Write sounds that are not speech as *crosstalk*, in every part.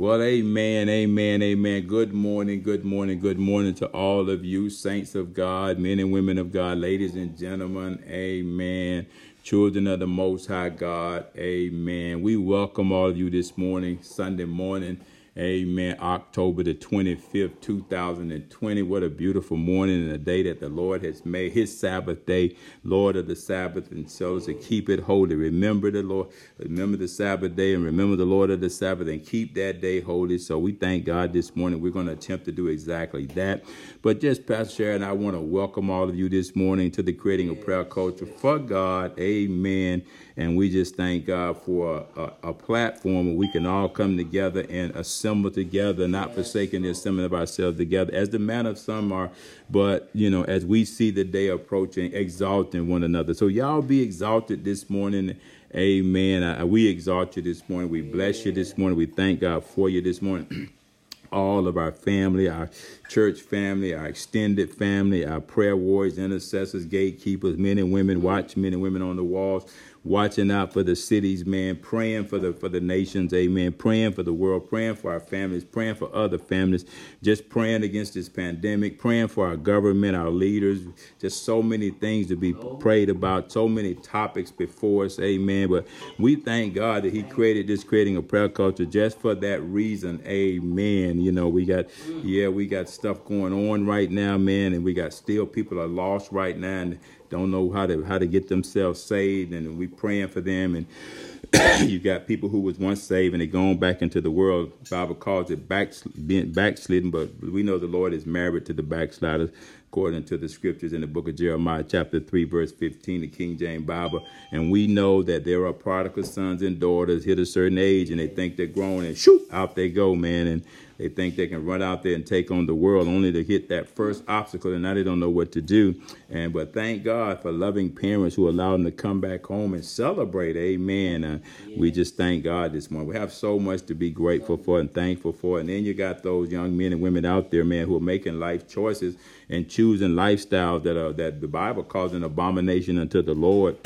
Well, amen, amen, amen. Good morning, good morning, good morning to all of you, saints of God, men and women of God, ladies and gentlemen. Amen. Children of the Most High God. Amen. We welcome all of you this morning, Sunday morning. Amen. October the 25th, 2020. What a beautiful morning and a day that the Lord has made. His Sabbath day, Lord of the Sabbath, and so to keep it holy. Remember the Lord, remember the Sabbath day, and remember the Lord of the Sabbath, and keep that day holy. So we thank God this morning. We're going to attempt to do exactly that. But just, Pastor Sharon, I want to welcome all of you this morning to the Creating a Prayer Culture for God. Amen. And we just thank God for a, a, platform where we can all come together and assemble together, not forsaking the assembling of ourselves together, as the man of some are, but you know, as we see the day approaching, exalting one another. So y'all be exalted this morning. Amen. I, we exalt you this morning. We bless you this morning. We thank God for you this morning. *clears throat* all of our family, our church family, our extended family, our prayer warriors, intercessors, gatekeepers, men and women, watchmen and women on the walls watching out for the cities, man, praying for the for the nations, amen, praying for the world, praying for our families, praying for other families, just praying against this pandemic, praying for our government, our leaders, just so many things to be prayed about, so many topics before us, amen. But we thank God that He created this creating a prayer culture just for that reason, amen. You know, we got yeah, we got stuff going on right now, man, and we got still people are lost right now and don't know how to how to get themselves saved, and we praying for them. And *coughs* you got people who was once saved and they gone back into the world. Bible calls it back being backslidden, but we know the Lord is married to the backsliders according to the scriptures in the book of Jeremiah, chapter 3, verse 15, the King James Bible. And we know that there are prodigal sons and daughters hit a certain age and they think they're grown and shoot, out they go, man. And they think they can run out there and take on the world only to hit that first obstacle and now they don't know what to do. And but thank God for loving parents who allow them to come back home and celebrate. Amen. Uh, we just thank God this morning. We have so much to be grateful for and thankful for. And then you got those young men and women out there, man, who are making life choices and choosing lifestyles that are that the Bible calls an abomination unto the Lord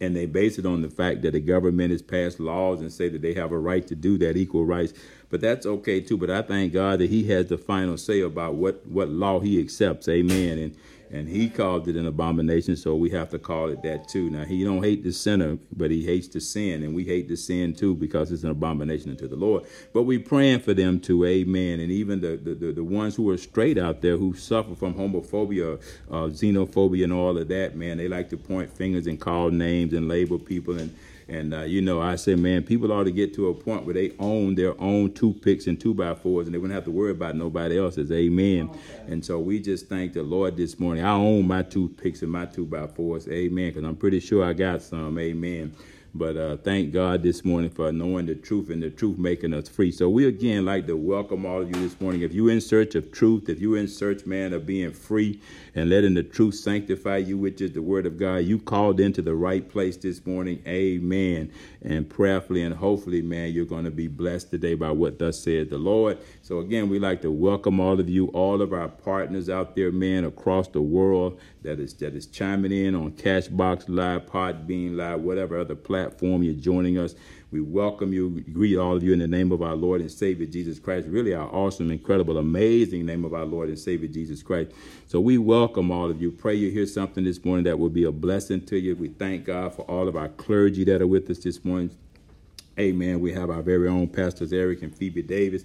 and they base it on the fact that the government has passed laws and say that they have a right to do that, equal rights. But that's okay too. But I thank God that He has the final say about what what law He accepts. Amen. And and he called it an abomination, so we have to call it that too. Now he don't hate the sinner, but he hates the sin, and we hate the sin too because it's an abomination unto the Lord. But we praying for them too, amen. And even the the, the, the ones who are straight out there who suffer from homophobia, uh, xenophobia, and all of that, man, they like to point fingers and call names and label people and and uh, you know, I say, man, people ought to get to a point where they own their own toothpicks and two by fours, and they wouldn't have to worry about nobody else's. Amen. Okay. And so we just thank the Lord this morning. I own my toothpicks and my two by fours. Amen. Because I'm pretty sure I got some. Amen. But uh, thank God this morning for knowing the truth and the truth making us free. So we again like to welcome all of you this morning. If you're in search of truth, if you're in search, man, of being free and letting the truth sanctify you, which is the word of God, you called into the right place this morning. Amen. And prayerfully and hopefully, man, you're going to be blessed today by what thus said the Lord. So again, we like to welcome all of you, all of our partners out there, man, across the world that is that is chiming in on Castbox Live, Podbean Live, whatever other platform you're joining us. We welcome you, greet all of you in the name of our Lord and Savior Jesus Christ. Really, our awesome, incredible, amazing name of our Lord and Savior Jesus Christ. So we welcome all of you. Pray you hear something this morning that will be a blessing to you. We thank God for all of our clergy that are with us this morning. Amen. We have our very own pastors Eric and Phoebe Davis.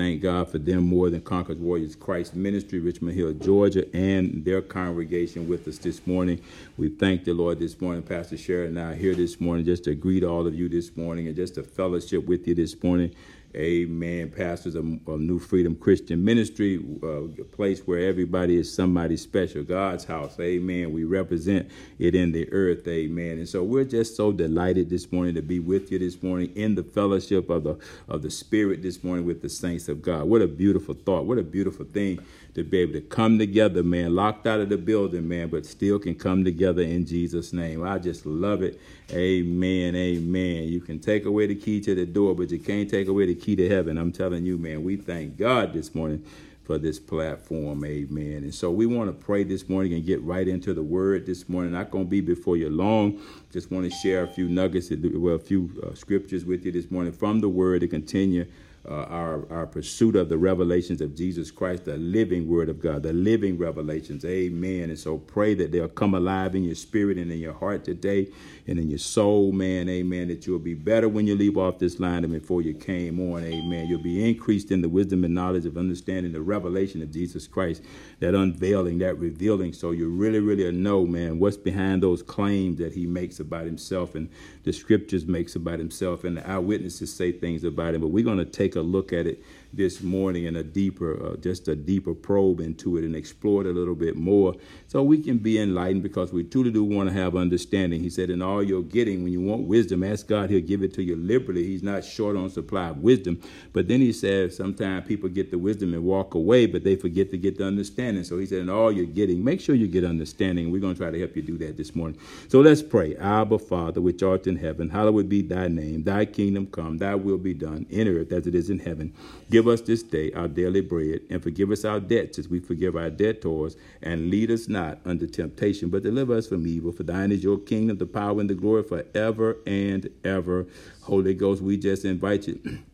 Thank God for them more than Conquerors Warriors Christ Ministry, Richmond Hill, Georgia, and their congregation with us this morning. We thank the Lord this morning. Pastor Sharon and I here this morning just to greet all of you this morning and just to fellowship with you this morning. Amen. Pastors of, New Freedom Christian Ministry, uh, a place where everybody is somebody special. God's house. Amen. We represent it in the earth. Amen. And so we're just so delighted this morning to be with you this morning in the fellowship of the of the Spirit this morning with the saints of God. What a beautiful thought. What a beautiful thing to be able to come together, man, locked out of the building, man, but still can come together in Jesus' name. I just love it. Amen. Amen. You can take away the key to the door, but you can't take away the key to heaven. I'm telling you, man, we thank God this morning for this platform. Amen. And so we want to pray this morning and get right into the word this morning. Not going to be before you long. Just want to share a few nuggets, well, a few uh, scriptures with you this morning from the word to continue uh, our, our pursuit of the revelations of Jesus Christ, the living word of God, the living revelations. Amen. And so pray that they'll come alive in your spirit and in your heart today and in your soul, man. Amen. That you'll be better when you leave off this line than before you came on. Amen. You'll be increased in the wisdom and knowledge of understanding the revelation of Jesus Christ, that unveiling, that revealing. So you really, really know, man, what's behind those claims that he makes about himself and the scriptures makes about himself and the eyewitnesses say things about him. But we're going to take a look at it this morning in a deeper, uh, just a deeper probe into it and explore it a little bit more so we can be enlightened because we truly do want to have understanding. He said, In all you're getting, when you want wisdom, ask God, He'll give it to you liberally. He's not short on supply of wisdom. But then He said, Sometimes people get the wisdom and walk away, but they forget to get the understanding. So He said, In all you're getting, make sure you get understanding. We're going to try to help you do that this morning. So let's pray. Abba, Father, which art in heaven, hallowed be thy name. Thy kingdom come, thy will be done in earth as it is in heaven. Give us this day our daily bread, and forgive us our debts as we forgive our debtors, and lead us not unto temptation, but deliver us from evil. For thine is your kingdom, the power, and the glory forever and ever. Holy Ghost, we just invite you. *clears throat*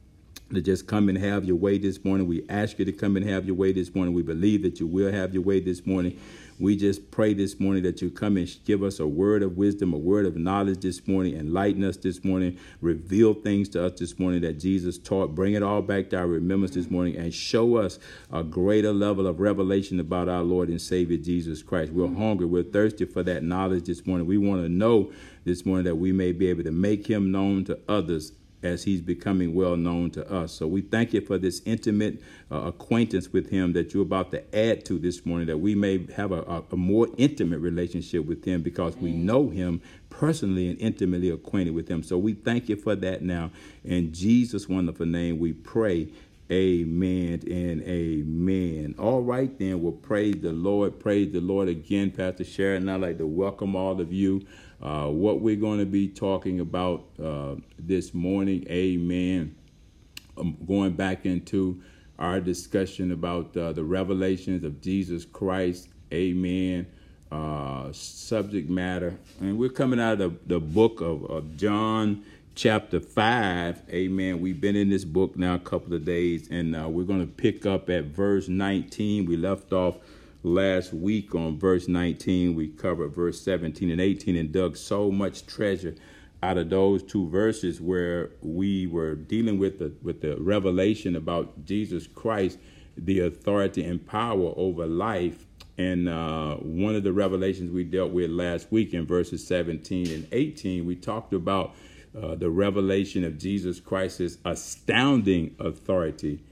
to just come and have your way this morning. We ask you to come and have your way this morning. We believe that you will have your way this morning. We just pray this morning that you come and give us a word of wisdom, a word of knowledge this morning, enlighten us this morning, reveal things to us this morning that Jesus taught, bring it all back to our remembrance this morning, and show us a greater level of revelation about our Lord and Savior Jesus Christ. We're hungry, we're thirsty for that knowledge this morning. We want to know this morning that we may be able to make him known to others as he's becoming well known to us. So we thank you for this intimate uh, acquaintance with him that you're about to add to this morning, that we may have a, a, a more intimate relationship with him because we know him personally and intimately acquainted with him. So we thank you for that now. In Jesus' wonderful name, we pray. Amen and amen. All right, then we'll praise the Lord. Praise the Lord again, Pastor Sharon. I'd like to welcome all of you uh, what we're going to be talking about uh, this morning. Amen. I'm going back into our discussion about uh, the revelations of Jesus Christ. Amen. Uh, subject matter. And we're coming out of the, the book of, of John chapter 5 amen we've been in this book now a couple of days and uh, we're going to pick up at verse 19 we left off last week on verse 19. We covered verse 17 and 18 and dug so much treasure out of those two verses where we were dealing with the with the revelation about Jesus Christ, the authority and power over life. And uh, one of the revelations we dealt with last week in verses 17 and 18, we talked about uh, the revelation of Jesus Christ's astounding authority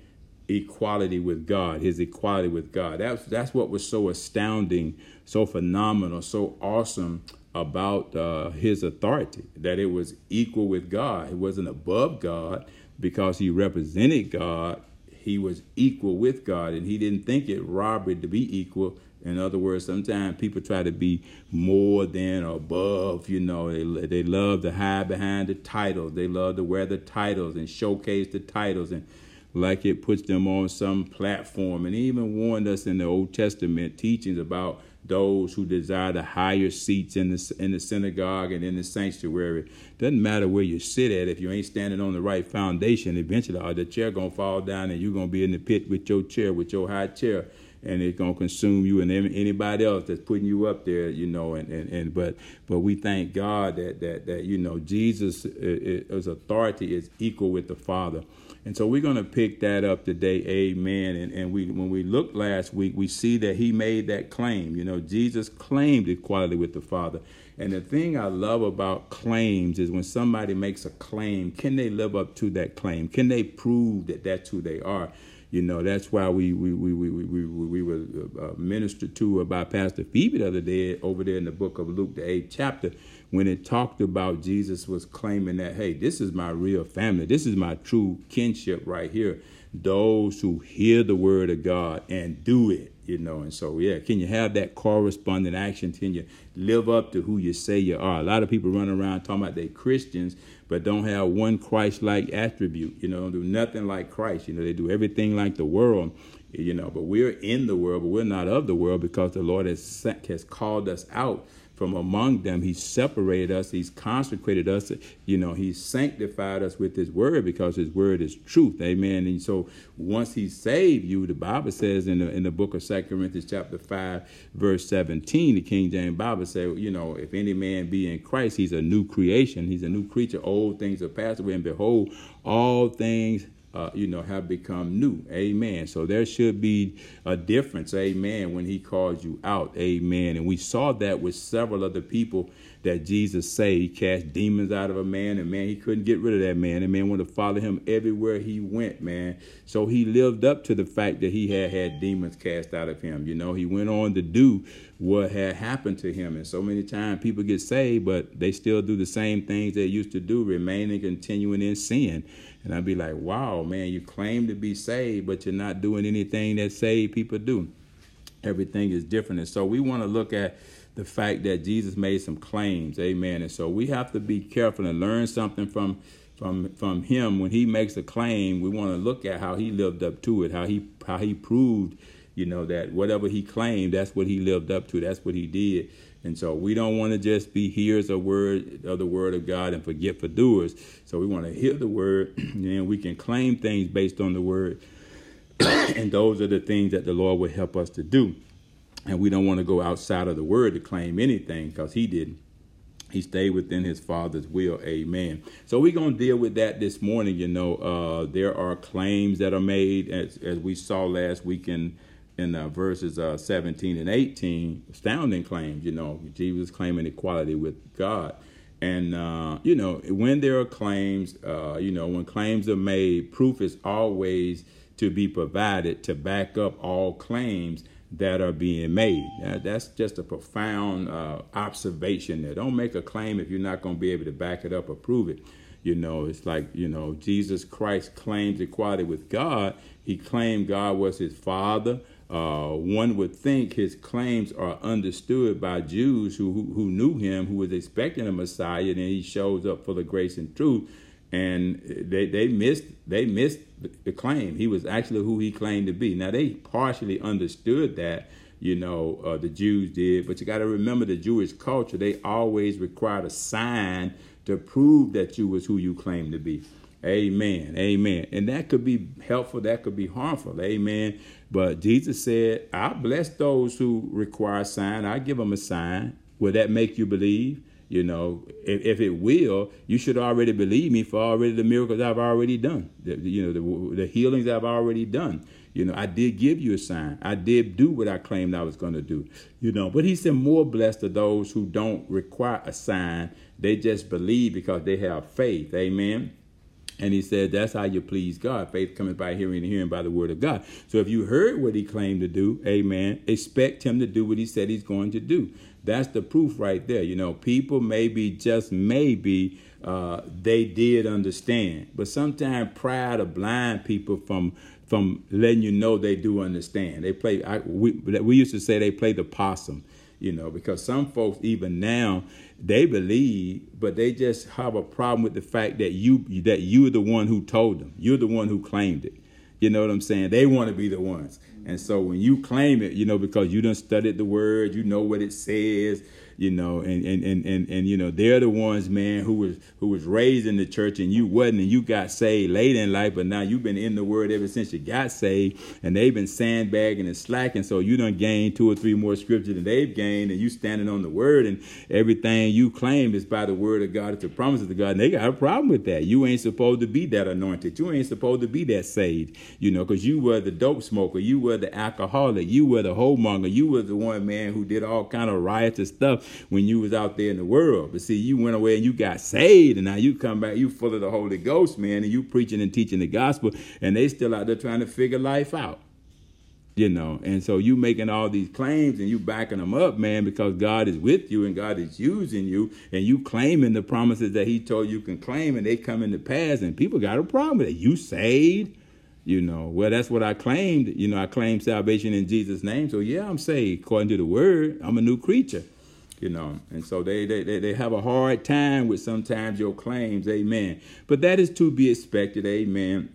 equality with God, his equality with God. That's that's what was so astounding, so phenomenal, so awesome about uh, his authority. That it was equal with God. It wasn't above God because he represented God. He was equal with God, and he didn't think it robbery to be equal. In other words, sometimes people try to be more than or above. You know, they they love to hide behind the titles. They love to wear the titles and showcase the titles and like it puts them on some platform. And even warned us in the Old Testament teachings about those who desire the higher seats in the in the synagogue and in the sanctuary. Doesn't matter where you sit at if you ain't standing on the right foundation. Eventually, uh, the chair gonna fall down and you're gonna be in the pit with your chair, with your high chair, and it's gonna consume you and anybody else that's putting you up there. You know, and and, and but but we thank God that that that you know Jesus' his authority is equal with the Father. And so we're to pick that up today. Amen. And, and we when we looked last week, we see that he made that claim. You know, Jesus claimed equality with the Father. And the thing I love about claims is when somebody makes a claim, can they live up to that claim? Can they prove that that's who they are? You know, that's why we we we we we, we were uh, ministered to by Pastor Phoebe the other day over there in the book of Luke, the eighth chapter when it talked about Jesus was claiming that, hey, this is my real family. This is my true kinship right here. Those who hear the word of God and do it, you know. And so, yeah, can you have that corresponding action? Can you live up to who you say you are? A lot of people run around talking about they Christians, but don't have one Christ-like attribute. You know, don't do nothing like Christ. You know, they do everything like the world. You know, but we're in the world, but we're not of the world because the Lord has has called us out from among them. He separated us. He's consecrated us. You know, He sanctified us with His word because His word is truth. Amen. And so once He saved you, the Bible says in the in the book of Second Corinthians chapter five, verse seventeen, the King James Bible says, you know, if any man be in Christ, he's a new creation. He's a new creature. Old things are passed away, and behold, all things uh, you know, have become new. Amen. So there should be a difference. Amen. When he calls you out. Amen. And we saw that with several other people that Jesus saved. He cast demons out of a man, and man, he couldn't get rid of that man. And man wanted to follow him everywhere he went, man. So he lived up to the fact that he had had demons cast out of him. You know, he went on to do what had happened to him. And so many times people get saved, but they still do the same things they used to do, remaining continuing in sin. And I'd be like, wow, man, you claim to be saved, but you're not doing anything that saved people do. Everything is different. And so we want to look at the fact that Jesus made some claims. Amen. And so we have to be careful and learn something from from from him when he makes a claim. We want to look at how he lived up to it, how he how he proved, you know, that whatever he claimed, that's what he lived up to. That's what he did. And so we don't want to just be hearers of word of the word of God and forget for doers. So we want to hear the word *clears throat* and we can claim things based on the word. *clears throat* and those are the things that the Lord will help us to do. And we don't want to go outside of the word to claim anything because he didn't. He stayed within his father's will. Amen. So we're going to deal with that this morning. You know, uh, there are claims that are made, as, as we saw last week in in uh, verses uh, 17 and 18, astounding claims. You know, Jesus claiming equality with God. And, uh, you know, when there are claims, uh, you know, when claims are made, proof is always to be provided to back up all claims that are being made. Now, that's just a profound uh, observation there. Don't make a claim if you're not going to be able to back it up or prove it. You know, it's like, you know, Jesus Christ claims equality with God. He claimed God was his father. Uh, one would think his claims are understood by Jews who, who, who knew him, who was expecting a Messiah, and he shows up for the grace and truth, and they they missed they missed the claim. He was actually who he claimed to be. Now they partially understood that, you know, uh, the Jews did, but you got to remember the Jewish culture. They always required a sign to prove that you was who you claimed to be. Amen. Amen. And that could be helpful, that could be harmful. Amen. But Jesus said, I bless those who require a sign. I give them a sign. Will that make you believe? You know, if, if it will, you should already believe me for already the miracles I've already done. The, you know, the, the healings I've already done. You know, I did give you a sign. I did do what I claimed I was going to do. You know, but he said, more blessed are those who don't require a sign. They just believe because they have faith. Amen. And he said, That's how you please God. Faith cometh by hearing and hearing by the word of God. So if you heard what he claimed to do, amen, expect him to do what he said he's going to do. That's the proof right there. You know, people maybe, just maybe, uh, they did understand. But sometimes pride will blind people from from letting you know they do understand. They play. I, we we used to say they play the possum you know, because some folks even now they believe, but they just have a problem with the fact that you that you're the one who told them, you're the one who claimed it. You know what I'm saying? They want to be the ones, and so when you claim it, you know, because you done studied the word, you know what it says, you know, and and and and, and you know they're the ones, man, who was who was raised in the church and you wasn't, and you got saved late in life, but now you've been in the word ever since you got saved, and they've been sandbagging and slacking, so you done gained two or three more scriptures than they've gained, and you standing on the word, and everything you claim is by the word of God, it's the promises of God, and they got a problem with that. You ain't supposed to be that anointed. You ain't supposed to be that saved, you know, because you were the dope smoker, you were the alcoholic, you were the homemonger, you were the one man who did all kind of riotous stuff when you was out there in the world. But see, you went away and you got saved, and now you come back, you full of the Holy Ghost, man, and you preaching and teaching the gospel, and they still out there trying to figure life out. You know, and so you making all these claims and you backing them up, man, because God is with you and God is using you, and you claiming the promises that He told you can claim, and they come into pass, and people got a problem with it. You saved, you know well that's what i claimed you know i claimed salvation in jesus name so yeah i'm saved according to the word i'm a new creature you know and so they, they they have a hard time with sometimes your claims amen but that is to be expected amen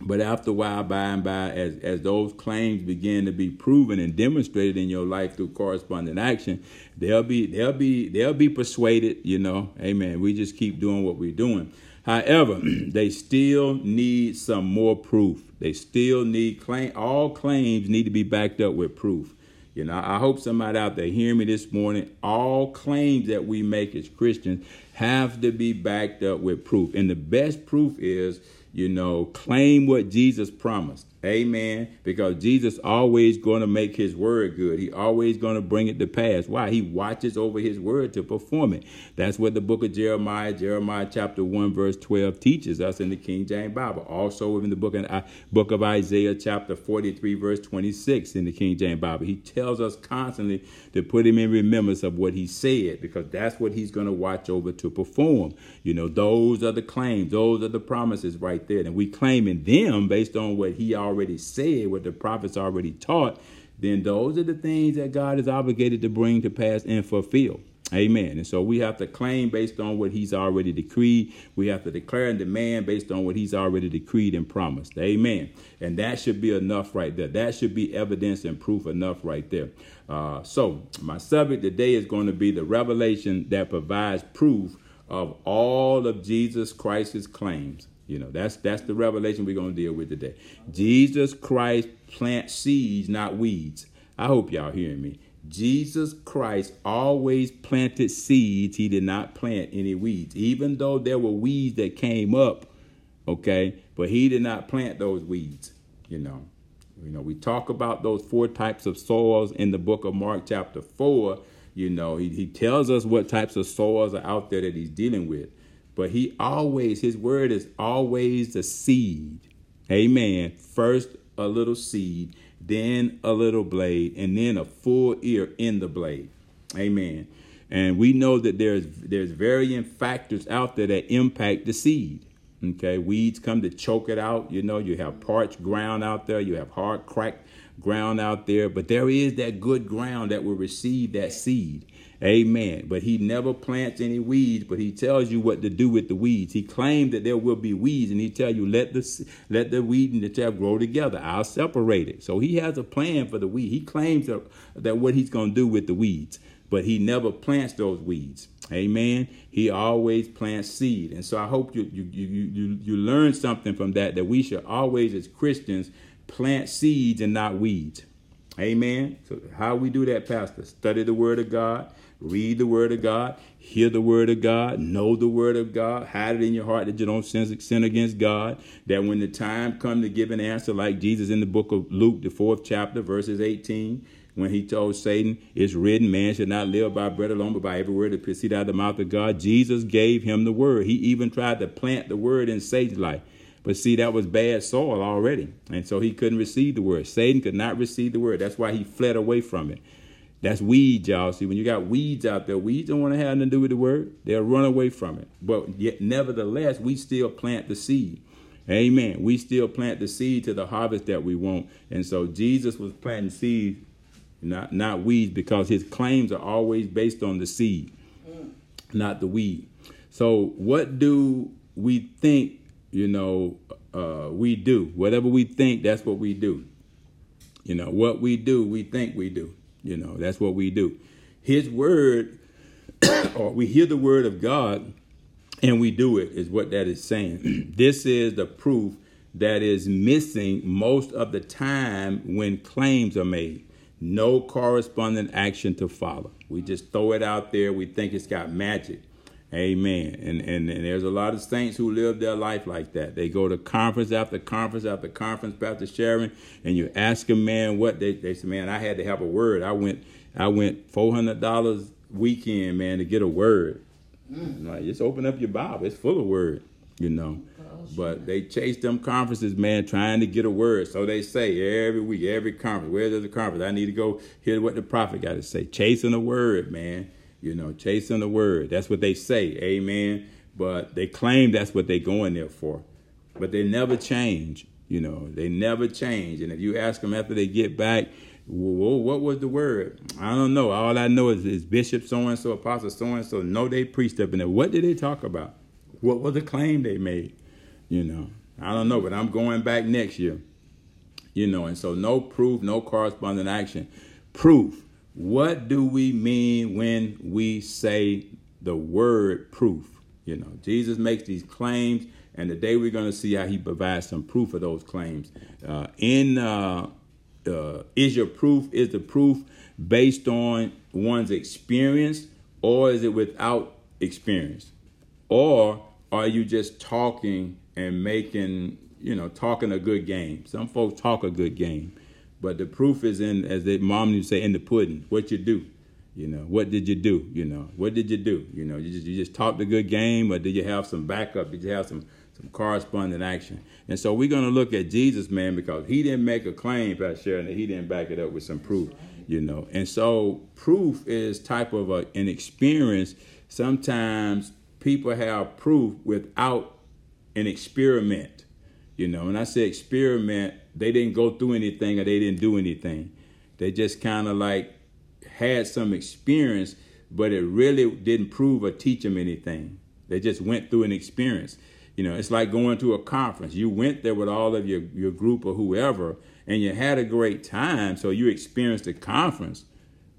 But after a while, by and by, as, as those claims begin to be proven and demonstrated in your life through corresponding action, they'll be they'll be they'll be persuaded, you know. Amen. We just keep doing what we're doing. However, *clears throat* they still need some more proof. They still need claim all claims need to be backed up with proof. You know, I hope somebody out there hear me this morning. All claims that we make as Christians have to be backed up with proof. And the best proof is you know, claim what Jesus promised. Amen. Because Jesus always going to make his word good. He always going to bring it to pass. Why? He watches over his word to perform it. That's what the book of Jeremiah, Jeremiah chapter 1, verse 12 teaches us in the King James Bible. Also in the book of, uh, book of Isaiah chapter 43, verse 26 in the King James Bible. He tells us constantly to put him in remembrance of what he said because that's what he's going to watch over to perform. You know, those are the claims, those are the promises right there. And we claiming them based on what he already already said, what the prophets already taught, then those are the things that God is obligated to bring to pass and fulfill. Amen. And so we have to claim based on what he's already decreed. We have to declare and demand based on what he's already decreed and promised. Amen. And that should be enough right there. That should be evidence and proof enough right there. Uh, so my subject today is going to be the revelation that provides proof of all of Jesus Christ's claims. You know, that's that's the revelation we're to deal with today. Jesus Christ plants seeds, not weeds. I hope y'all hearing me. Jesus Christ always planted seeds. He did not plant any weeds, even though there were weeds that came up. Okay, but he did not plant those weeds. You know, you know, we talk about those four types of soils in the book of Mark, chapter four. You know, he, he tells us what types of soils are out there that he's dealing with. But he always, his word is always a seed. Amen. First a little seed, then a little blade, and then a full ear in the blade. Amen. And we know that there's there's varying factors out there that impact the seed. Okay, weeds come to choke it out. You know, you have parched ground out there, you have hard cracked ground out there, but there is that good ground that will receive that seed. Amen. But he never plants any weeds, but he tells you what to do with the weeds. He claimed that there will be weeds, and he tell you let the let the weed and the chaff grow together. I'll separate it. So he has a plan for the weed. He claims that, that what he's going to do with the weeds, but he never plants those weeds. Amen. He always plants seed, and so I hope you you you you you learn something from that. That we should always, as Christians, plant seeds and not weeds. Amen. So how we do that, Pastor? Study the Word of God read the word of God, hear the word of God, know the word of God, hide it in your heart that you don't sin, sin against God. That when the time come to give an answer, like Jesus in the book of Luke, the fourth chapter, verses 18, when he told Satan, It's written, man should not live by bread alone, but by every word that proceeds out of the mouth of God. Jesus gave him the word. He even tried to plant the word in Satan's life. But see, that was bad soil already. And so he couldn't receive the word. Satan could not receive the word. That's why he fled away from it. That's weeds, y'all. See, when you got weeds out there, weeds don't want to have nothing to do with the word. They'll run away from it. But yet, nevertheless, we still plant the seed. Amen. We still plant the seed to the harvest that we want. And so Jesus was planting seeds, not not weeds, because his claims are always based on the seed, mm. not the weed. So what do we think? You know, uh, we do whatever we think. That's what we do. You know, what we do, we think we do. You know, that's what we do. His word, *coughs* or we hear the word of God and we do it, is what that is saying. *clears throat* this is the proof that is missing most of the time when claims are made. No corresponding action to follow. We just throw it out there. We think it's got magic. Amen. And, and and there's a lot of saints who live their life like that. They go to conference after conference after conference, Pastor Sharon, and you ask a man, what they they say, man, I had to have a word. I went I went four hundred dollars weekend, man, to get a word. Mm. Like, just open up your Bible. It's full of word, you know. But they chase them conferences, man, trying to get a word. So they say every week, every conference, where there's a conference, I need to go hear what the prophet got to say. Chasing a word, man you know, chasing the word. That's what they say, amen. But they claim that's what they're going there for. But they never change, you know, they never change. And if you ask them after they get back, well, what was the word? I don't know. All I know is, is Bishop so and so, Apostle so and so. No, they preached up in there. What did they talk about? What was the claim they made? You know. I don't know, but I'm going back next year. You know, and so no proof, no corresponding action. Proof. What do we mean when we say the word proof? You know, Jesus makes these claims, and today we're going to see how he provides some proof of those claims. Uh, in uh, uh, is your proof is the proof based on one's experience, or is it without experience, or are you just talking and making you know, talking a good game. Some folks talk a good game, but the proof is in, as the mom used to say, in the pudding. What you do, you know, what did you do? You know, what did you do? You know, you just you just talked a good game, or did you have some backup? Did you have some some corresponding action? And so we're to look at Jesus, man, because he didn't make a claim, Pastor Sharon, that he didn't back it up with some proof. You know, and so proof is type of a, an experience. Sometimes people have proof without an experiment you know, and I say experiment, they didn't go through anything or they didn't do anything. They just kind of like had some experience, but it really didn't prove or teach them anything. They just went through an experience. You know, it's like going to a conference. You went there with all of your, your group or whoever, and you had a great time, so you experienced the conference.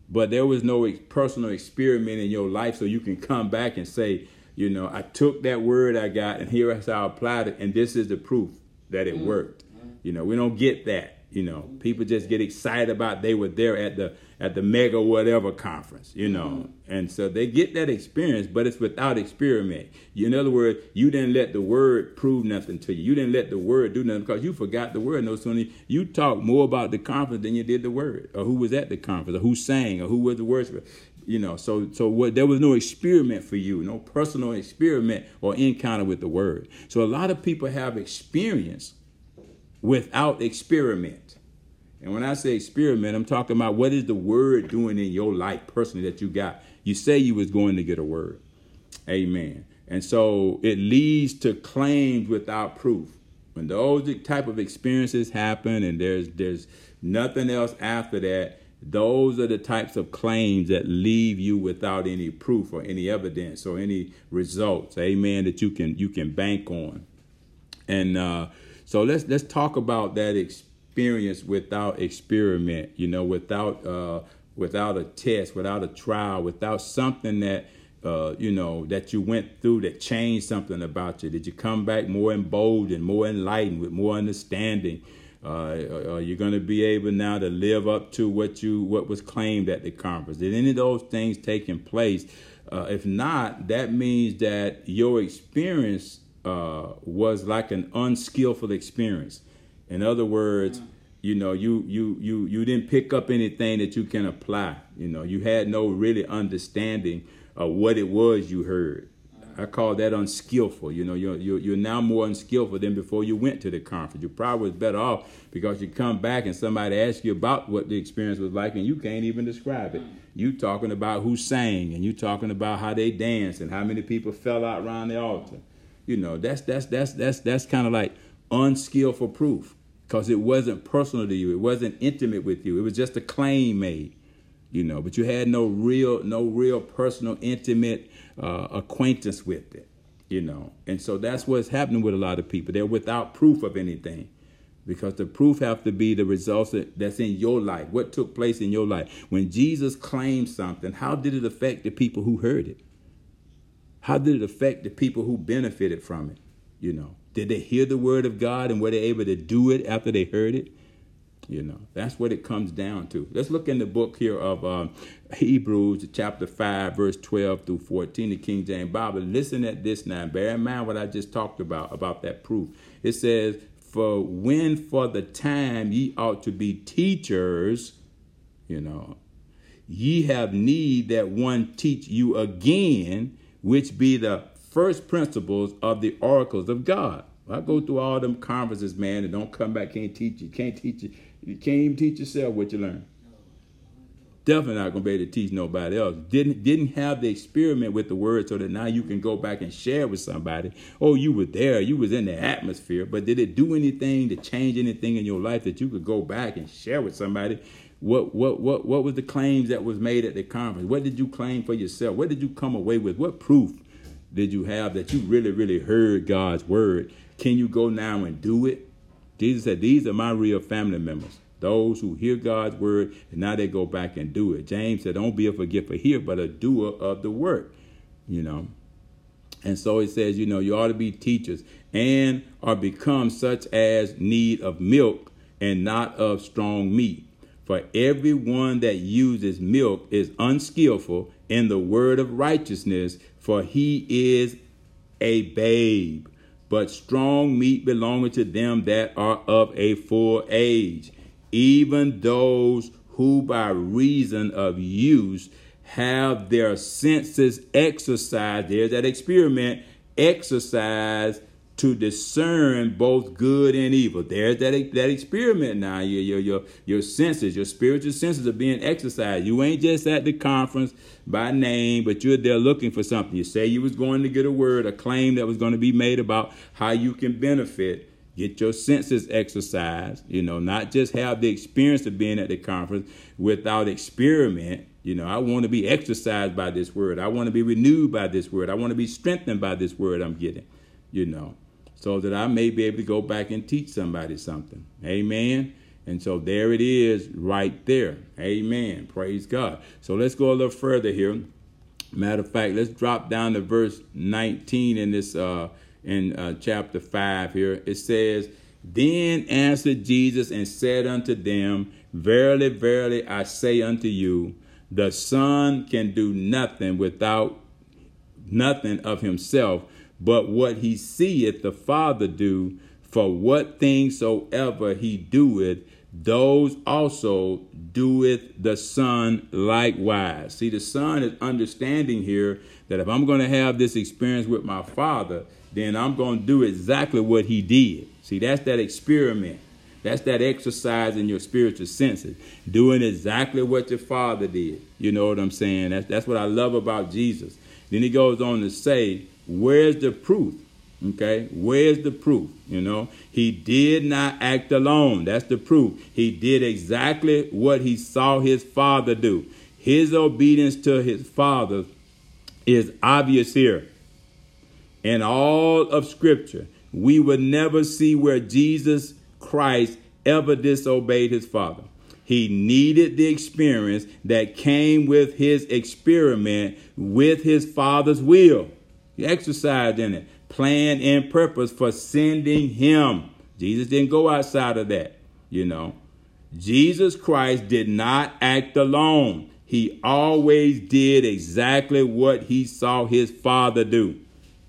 But there was no personal experiment in your life, so you can come back and say, you know, I took that word I got, and here is how I applied it, and this is the proof that it mm-hmm. worked. You know, we don't get that. You know, people just get excited about they were there at the at the mega whatever conference, you know. Mm-hmm. And so they get that experience, but it's without experiment. You, In other words, you didn't let the word prove nothing to you. You didn't let the word do nothing because you forgot the word. No sooner you talked more about the conference than you did the word, or who was at the conference, or who sang, or who was the worshiper. You know, so so what there was no experiment for you, no personal experiment or encounter with the word. So a lot of people have experience without experiment. And when I say experiment, I'm talking about what is the word doing in your life personally that you got. You say you was going to get a word. Amen. And so it leads to claims without proof. When those type of experiences happen and there's there's nothing else after that, those are the types of claims that leave you without any proof or any evidence or any results. Amen. That you can you can bank on. And uh so let's let's talk about that experience without experiment. You know, without uh, without a test, without a trial, without something that uh, you know that you went through that changed something about you. Did you come back more emboldened, more enlightened, with more understanding? Uh, are you going to be able now to live up to what you what was claimed at the conference? Did any of those things taking place? Uh, if not, that means that your experience uh, was like an unskillful experience. In other words, mm. you know, you you you you didn't pick up anything that you can apply. You know, you had no really understanding of what it was you heard. I call that unskillful. You know, you're, you're, you're now more unskillful than before you went to the conference. You probably was better off because you come back and somebody asks you about what the experience was like and you can't even describe it. You talking about who sang and you talking about how they danced and how many people fell out around the altar. You know, that's that's that's that's that's kind of like unskillful proof because it wasn't personal to you. It wasn't intimate with you. It was just a claim made. You know, but you had no real no real personal intimate uh, acquaintance with it. You know, and so that's what's happening with a lot of people. They're without proof of anything because the proof have to be the results that's in your life what took place in your life when jesus claimed something how did it affect the people who heard it how did it affect the people who benefited from it? You know, did they hear the word of God and were they able to do it after they heard it? You know, that's what it comes down to. Let's look in the book here of um, Hebrews, chapter 5, verse 12 through 14, the King James Bible. Listen at this now. Bear in mind what I just talked about, about that proof. It says, For when for the time ye ought to be teachers, you know, ye have need that one teach you again which be the first principles of the oracles of God. I go through all them conferences, man, and don't come back, can't teach you, can't teach you, you can't even teach yourself what you learn. Definitely not gonna be able to teach nobody else. Didn't didn't have the experiment with the word so that now you can go back and share with somebody. Oh, you were there, you was in the atmosphere, but did it do anything to change anything in your life that you could go back and share with somebody what what what what was the claims that was made at the conference? What did you claim for yourself? What did you come away with? What proof did you have that you really really heard God's word Can you go now and do it? Jesus said, These are my real family members. Those who hear God's word and now they go back and do it. James said, Don't be a forgetful hearer, but a doer of the word. You know. And so it says, you know, you ought to be teachers and are become such as need of milk and not of strong meat. For everyone that uses milk is unskillful in the word of righteousness, for he is a babe. But strong meat belonging to them that are of a full age, even those who by reason of use have their senses exercised. There's that experiment, exercise to discern both good and evil. There's that, that experiment now. Your, your, your, your senses, your spiritual senses are being exercised. You ain't just at the conference by name, but you're there looking for something. You say you was going to get a word, a claim that was going to be made about how you can benefit. Get your senses exercised, you know, not just have the experience of being at the conference without experiment. You know, I want to be exercised by this word. I want to be renewed by this word. I want to be strengthened by this word I'm getting, you know so that I may be able to go back and teach somebody something. Amen. And so there it is right there. Amen. Praise God. So let's go a little further here. Matter of fact, let's drop down to verse 19 in this uh in uh, chapter 5 here. It says, Then answered Jesus and said unto them, Verily, verily, I say unto you, the Son can do nothing without nothing of himself, but what he seeth the Father do, for what things soever he doeth, those also doeth the Son likewise. See, the Son is understanding here that if I'm going to have this experience with my Father, then I'm going to do exactly what he did. See, that's that experiment. That's that exercise in your spiritual senses, doing exactly what your Father did. You know what I'm saying? That's, that's what I love about Jesus. Then he goes on to say, Where's the proof? Okay, where's the proof? You know, he did not act alone. That's the proof. He did exactly what he saw his father do. His obedience to his father is obvious here. In all of Scripture, we would never see where Jesus Christ ever disobeyed his father. He needed the experience that came with his experiment with his father's will. He exercised in it, plan and purpose for sending him. Jesus didn't go outside of that, you know. Jesus Christ did not act alone. He always did exactly what he saw his father do.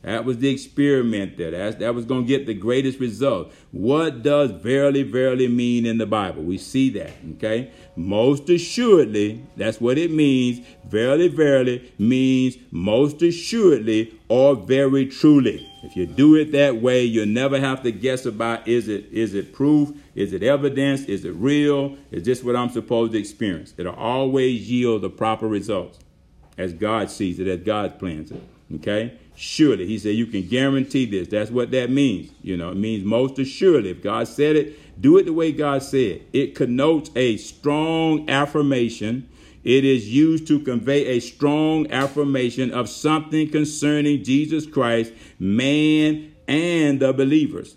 That was the experiment there. That's, that was going to get the greatest result. What does verily, verily mean in the Bible? We see that, okay? Most assuredly, that's what it means. Verily, verily means most assuredly or very truly. If you do it that way, you'll never have to guess about is it is it proof? Is it evidence? Is it real? Is this what I'm supposed to experience? It'll always yield the proper results as God sees it, as God plans it. Okay? Surely. He said you can guarantee this. That's what that means. You know, it means most assuredly. If God said it, do it the way God said. It It connotes a strong affirmation. It is used to convey a strong affirmation of something concerning Jesus Christ, man, and the believers.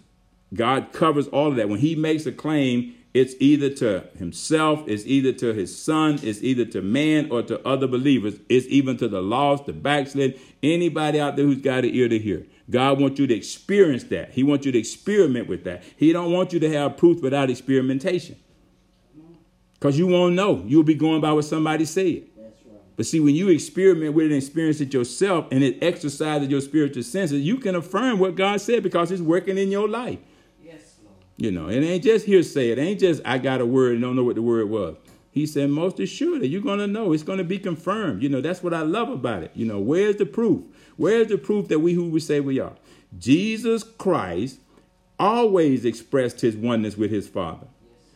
God covers all of that. When he makes a claim, it's either to himself, it's either to his son, it's either to man or to other believers. It's even to the lost, the backslid, anybody out there who's got an ear to hear. God wants you to experience that. He wants you to experiment with that. He don't want you to have proof without experimentation. Because you won't know. You'll be going by what somebody said. But see, when you experiment with it and experience it yourself and it exercises your spiritual senses, you can affirm what God said because it's working in your life. You know, it ain't just hearsay. It ain't just I got a word and don't know what the word was. He said, most assuredly, you're going to know. It's going to be confirmed. You know, that's what I love about it. You know, where's the proof? Where's the proof that we who we say we are? Jesus Christ always expressed his oneness with his Father,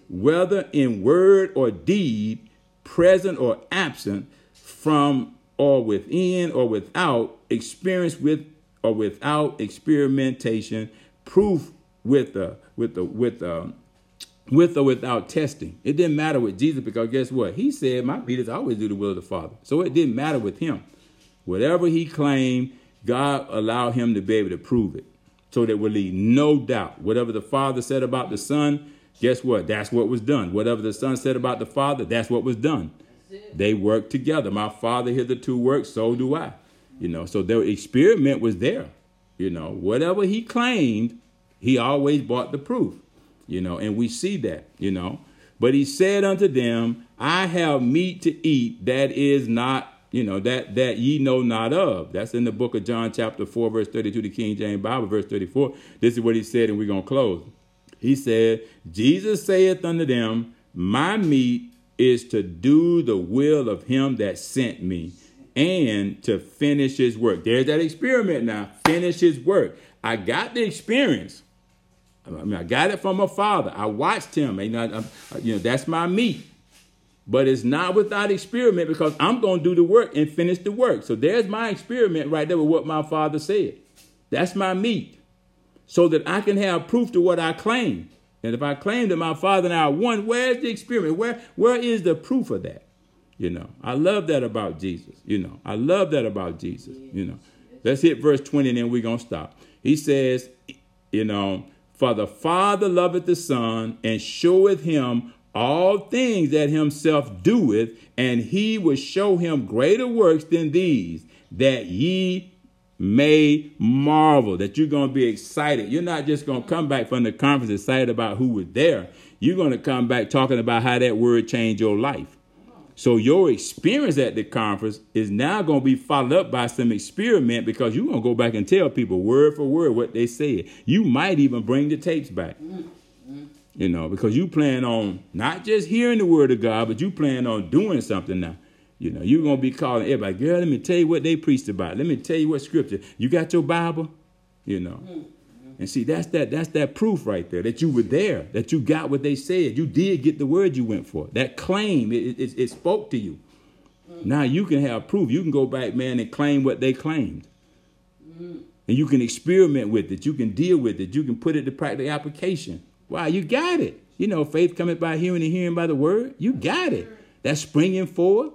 whether in word or deed, present or absent, from or within or without, experience with or without experimentation, proof with the with the with the with or without testing. It didn't matter with Jesus because guess what? He said, My leaders always do the will of the Father. So it didn't matter with him. Whatever he claimed, God allowed him to be able to prove it. so that will leave no doubt. Whatever the Father said about the Son, guess what? That's what was done. Whatever the Son said about the Father, that's what was done. They work together. My Father hitherto works, so do I. You know, so the experiment was there. You know, whatever he claimed, he always brought the proof. You know, and we see that, you know. But he said unto them, I have meat to eat that is not, you know, that that ye know not of. That's in the book of John, chapter 4, verse 32, the King James Bible, verse 34. This is what he said, and we're gonna close. He said, Jesus saith unto them, My meat is to do the will of him that sent me and to finish his work. There's that experiment now. Finish his work. I got the experience. I mean, I got it from my father. I watched him. You know, you know that's my meat. But it's not without experiment because I'm going to do the work and finish the work. So there's my experiment right there with what my father said. That's my meat. So that I can have proof to what I claim. And if I claim that my father and I are one, where's the experiment? Where, where is the proof of that? You know, I love that about Jesus. You know, I love that about Jesus. You know, let's hit verse 20 and then we're going to stop. He says, you know, for the Father loveth the Son and showeth him all things that himself doeth, and he will show him greater works than these, that ye may marvel, that you're going to be excited. You're not just going to come back from the conference excited about who was there. You're going to come back talking about how that word changed your life. So your experience at the conference is now going to be followed up by some experiment because you're going to go back and tell people word for word what they said. You might even bring the tapes back. Mm, mm. You know, because you plan on not just hearing the word of God, but you plan on doing something now. You know, you're going to be calling everybody, girl, let me tell you what they preached about. Let me tell you what scripture. You got your Bible? You know. Mm. And see, that's that that's that proof right there that you were there, that you got what they said. You did get the word you went for. That claim, it, it, it spoke to you. Mm. Now you can have proof. You can go back, man, and claim what they claimed. Mm. And you can experiment with it. You can deal with it. You can put it to practical application. Wow, you got it. You know, faith coming by hearing and hearing by the word. You got it. That's springing forward.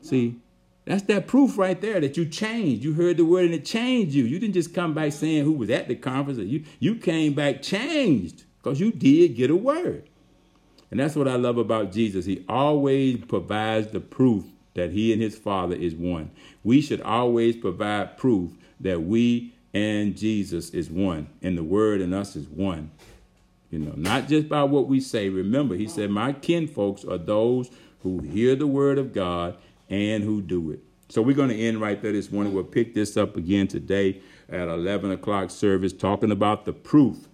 See, that's that proof right there that you changed. You heard the word and it changed you. You didn't just come back saying who was at the conference. You, you came back changed because you did get a word. And that's what I love about Jesus. He always provides the proof that he and his Father is one. We should always provide proof that we and Jesus is one, and the Word and us is one. You know, not just by what we say. Remember, he said, My kinfolks are those who hear the Word of God and who do it. So we're going to end right there this morning. We'll pick this up again today at 11 o'clock service, talking about the proof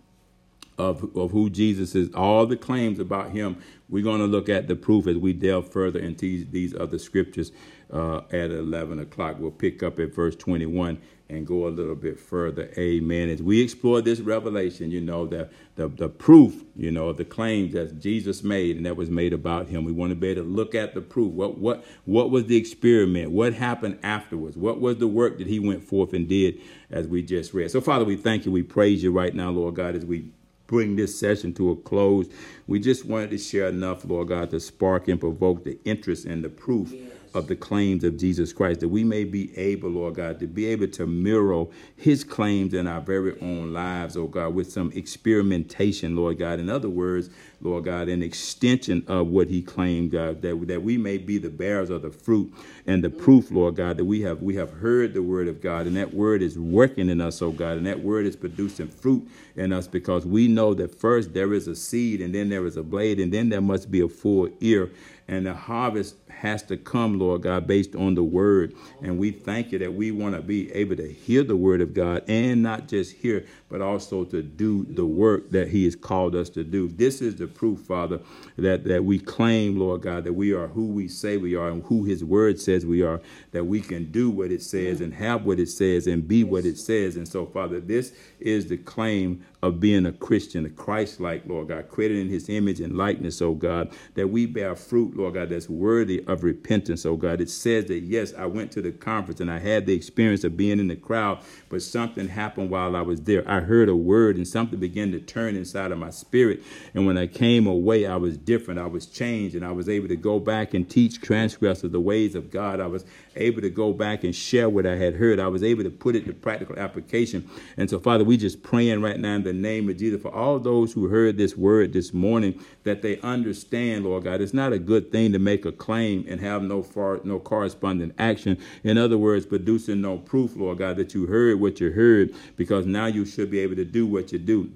of, of who Jesus is, all the claims about him. We're going to look at the proof as we delve further into these, other scriptures uh, at 11 o'clock. We'll pick up at verse 21 and go a little bit further. Amen. As we explore this revelation, you know, the, the, the proof, you know, the claims that Jesus made and that was made about him. We want to be able to look at the proof. What what what was the experiment? What happened afterwards? What was the work that he went forth and did as we just read? So, Father, we thank you. We praise you right now, Lord God, as we bring this session to a close. We just wanted to share enough, Lord God, to spark and provoke the interest and the proof of the claims of Jesus Christ, that we may be able, Lord God, to be able to mirror his claims in our very own lives, oh God, with some experimentation, Lord God. In other words, Lord God, an extension of what he claimed, God, that, that we may be the bearers of the fruit and the proof, Lord God, that we have we have heard the word of God, and that word is working in us, oh God, and that word is producing fruit in us because we know that first there is a seed, and then there is a blade, and then there must be a full ear, and the harvest has to come, Lord God, based on the word. And we thank you that we want to be able to hear the word of God and not just hear, but also to do the work that He has called us to do. This is the proof, Father, that, that we claim, Lord God, that we are who we say we are and who His word says we are, that we can do what it says and have what it says and be what it says. And so, Father, this is the claim of being a Christian, a Christ like, Lord God, created in his image and likeness, oh God, that we bear fruit, Lord God, that's worthy of repentance, oh God. It says that, yes, I went to the conference and I had the experience of being in the crowd, but something happened while I was there. I heard a word and something began to turn inside of my spirit. And when I came away, I was different. I was changed and I was able to go back and teach transgressors the ways of God. I was able to go back and share what I had heard. I was able to put it to practical application. And so, Father, we just praying right now in the name of Jesus for all those who heard this word this morning that they understand, Lord God, it's not a good thing to make a claim and have no far, no corresponding action. In other words, producing no proof, Lord God, that you heard what you heard, because now you should be able to do what you do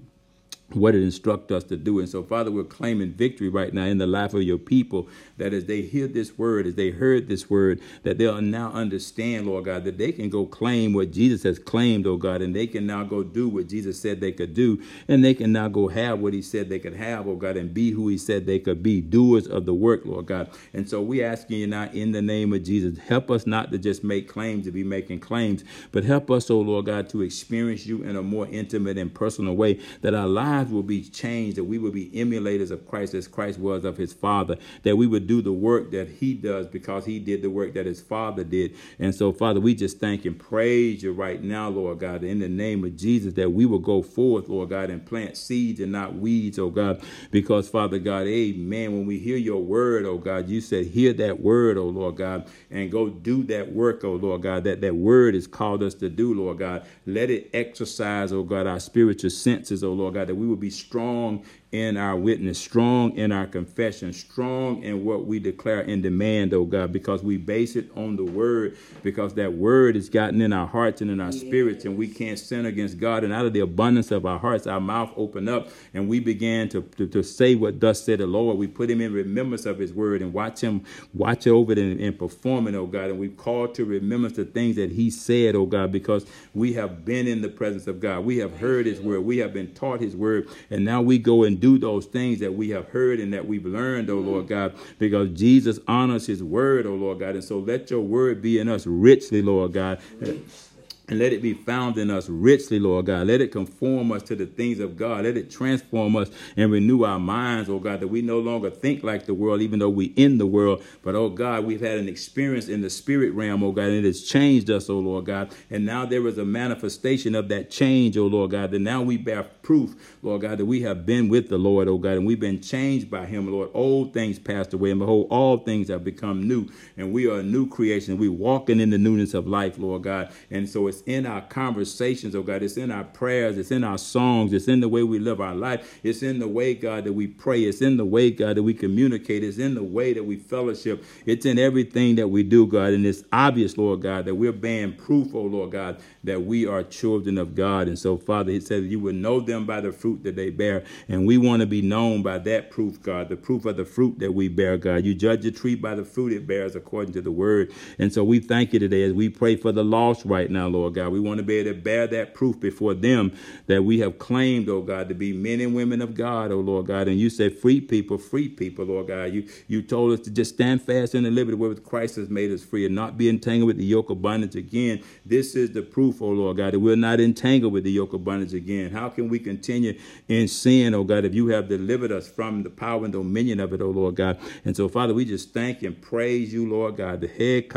what it instructs us to do. And so, Father, we're claiming victory right now in the life of your people that as they hear this word, as they heard this word, that they'll now understand, Lord God, that they can go claim what Jesus has claimed, oh God, and they can now go do what Jesus said they could do, and they can now go have what he said they could have, oh God, and be who he said they could be, doers of the work, Lord God. And so we asking you now in the name of Jesus, help us not to just make claims to be making claims, but help us, oh Lord God, to experience you in a more intimate and personal way, that our lives will be changed, that we will be emulators of Christ as Christ was of his Father, that we would do the work that he does because he did the work that his Father did. And so, Father, we just thank and praise you right now, Lord God, in the name of Jesus, that we will go forth, Lord God, and plant seeds and not weeds, oh God, because, Father God, amen, when we hear your word, oh God, you said, hear that word, oh Lord God, and go do that work, oh Lord God, that that word is called us to do, Lord God. Let it exercise, oh God, our spiritual senses, oh Lord God, that we will be strong in our witness, strong in our confession, strong in what we declare and demand, oh God, because we base it on the word, because that word is gotten in our hearts and in our yes. spirits, and we can't sin against God. And out of the abundance of our hearts, our mouth open up, and we began to, to, to say what thus said the Lord. We put him in remembrance of his word and watch him watch over it and, and perform it, oh God. And we call to remembrance the things that he said, oh God, because we have been in the presence of God. We have heard his word. We have been taught his word. And now we go and do those things that we have heard and that we've learned, oh Lord God, because Jesus honors his word, oh Lord God. And so let your word be in us richly, Lord God. And let it be found in us richly, Lord God. Let it conform us to the things of God. Let it transform us and renew our minds, oh God, that we no longer think like the world, even though we in the world. But, oh God, we've had an experience in the spirit realm, oh God, and it has changed us, oh Lord God. And now there is a manifestation of that change, oh Lord God, that now we bear proof, Lord God, that we have been with the Lord, oh God, and we've been changed by him, Lord. Old things passed away, and behold, all things have become new. And we are a new creation. We're walking in the newness of life, Lord God. And so it's in our conversations, oh God. It's in our prayers. It's in our songs. It's in the way we live our life. It's in the way, God, that we pray. It's in the way, God, that we communicate. It's in the way that we fellowship. It's in everything that we do, God. And it's obvious, Lord God, that we're bearing proof, oh Lord God, that we are children of God. And so, Father, He says you will know them by the fruit that they bear. And we want to be known by that proof, God, the proof of the fruit that we bear, God. You judge a tree by the fruit it bears according to the word. And so we thank you today as we pray for the lost right now, Lord God. We want to be able to bear that proof before them that we have claimed, oh God, to be men and women of God, oh Lord God. And you said, free people, free people, Lord God. You you told us to just stand fast in the liberty wherewith Christ has made us free and not be entangled with the yoke of bondage again. This is the proof, oh Lord God, that we're not entangled with the yoke of bondage again. How can we continue in sin, oh God, if you have delivered us from the power and dominion of it, oh Lord God? And so, Father, we just thank and praise you, Lord God, the head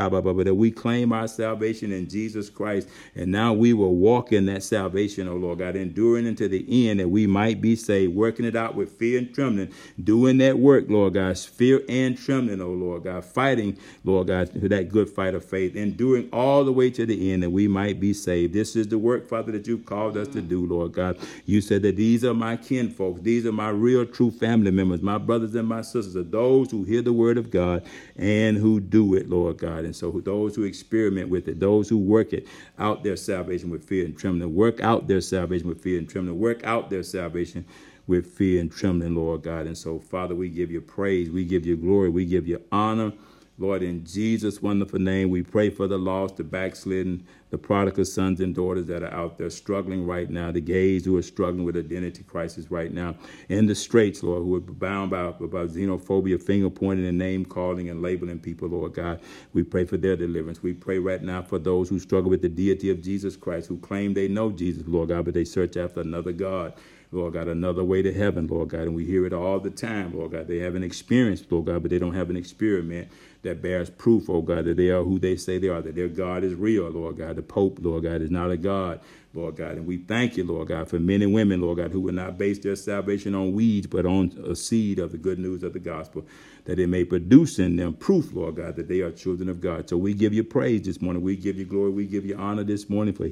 that we claim our salvation in Jesus Christ. And now we will walk in that salvation, oh Lord God, enduring unto the end that we might be saved, working it out with fear and trembling, doing that work, Lord God, fear and trembling, oh Lord God, fighting, Lord God, that good fight of faith, enduring all the way to the end that we might be saved. This is the work, Father, that you've called us to do, Lord God. You said that these are my kinfolks, these are my real, true family members, my brothers and my sisters, are those who hear the word of God and who do it, Lord God. And so those who experiment with it, those who work it their salvation salvation with fear and trembling. Work out their salvation with fear and trembling. Work out their salvation with fear and trembling, Lord God. And so, Father, we give you praise. We give you glory. We give you honor. Lord, in Jesus' wonderful name, we pray for the lost, the backslidden, the prodigal sons and daughters that are out there struggling right now, the gays who are struggling with identity crisis right now, in the straits, Lord, who are bound by, by xenophobia, finger pointing and name calling and labeling people, Lord God. We pray for their deliverance. We pray right now for those who struggle with the deity of Jesus Christ, who claim they know Jesus, Lord God, but they search after another God. Lord God, another way to heaven, Lord God. And we hear it all the time, Lord God. They have an experience, Lord God, but they don't have an experiment that bears proof, oh God, that they are who they say they are, that their God is real, Lord God. The Pope, Lord God, is not a God, Lord God. And we thank you, Lord God, for men and women, Lord God, who will not base their salvation on weeds, but on a seed of the good news of the gospel, that it may produce in them proof, Lord God, that they are children of God. So we give you praise this morning. We give you glory. We give you honor this morning for,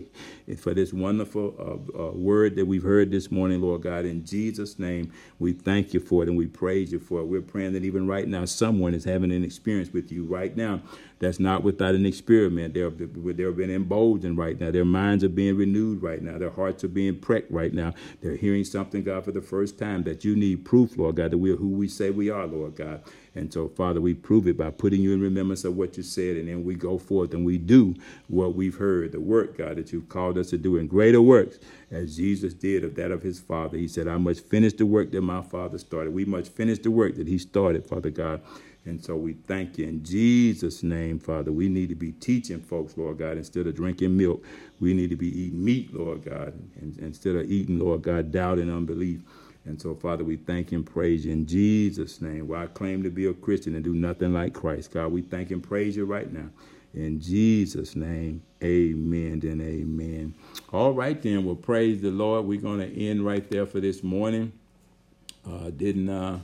for this wonderful uh, uh, word that we've heard this morning, Lord God. In Jesus' name, we thank you for it and we praise you for it. We're praying that even right now, someone is having an experience with you right now that's not without an experiment. They're, they're being emboldened right now. Their minds are being renewed right now. Their hearts are being pricked right now. They're hearing something, God, for the first time that you need proof, Lord God, that we're who we say we are, Lord God. And so, Father, we prove it by putting you in remembrance of what you said, and then we go forth and we do what we've heard, the work, God, that you've called us to do, in greater works, as Jesus did of that of his Father. He said, I must finish the work that my Father started. We must finish the work that he started, Father God. And so we thank you in Jesus' name, Father. We need to be teaching folks, Lord God, instead of drinking milk. We need to be eating meat, Lord God, and, instead of eating, Lord God, doubt and unbelief. And so, Father, we thank and praise you in Jesus' name. Where I claim to be a Christian and do nothing like Christ, God, we thank and praise you right now. In Jesus' name, amen and amen. All right, then, well, praise the Lord. We're going to end right there for this morning. Uh, didn't uh,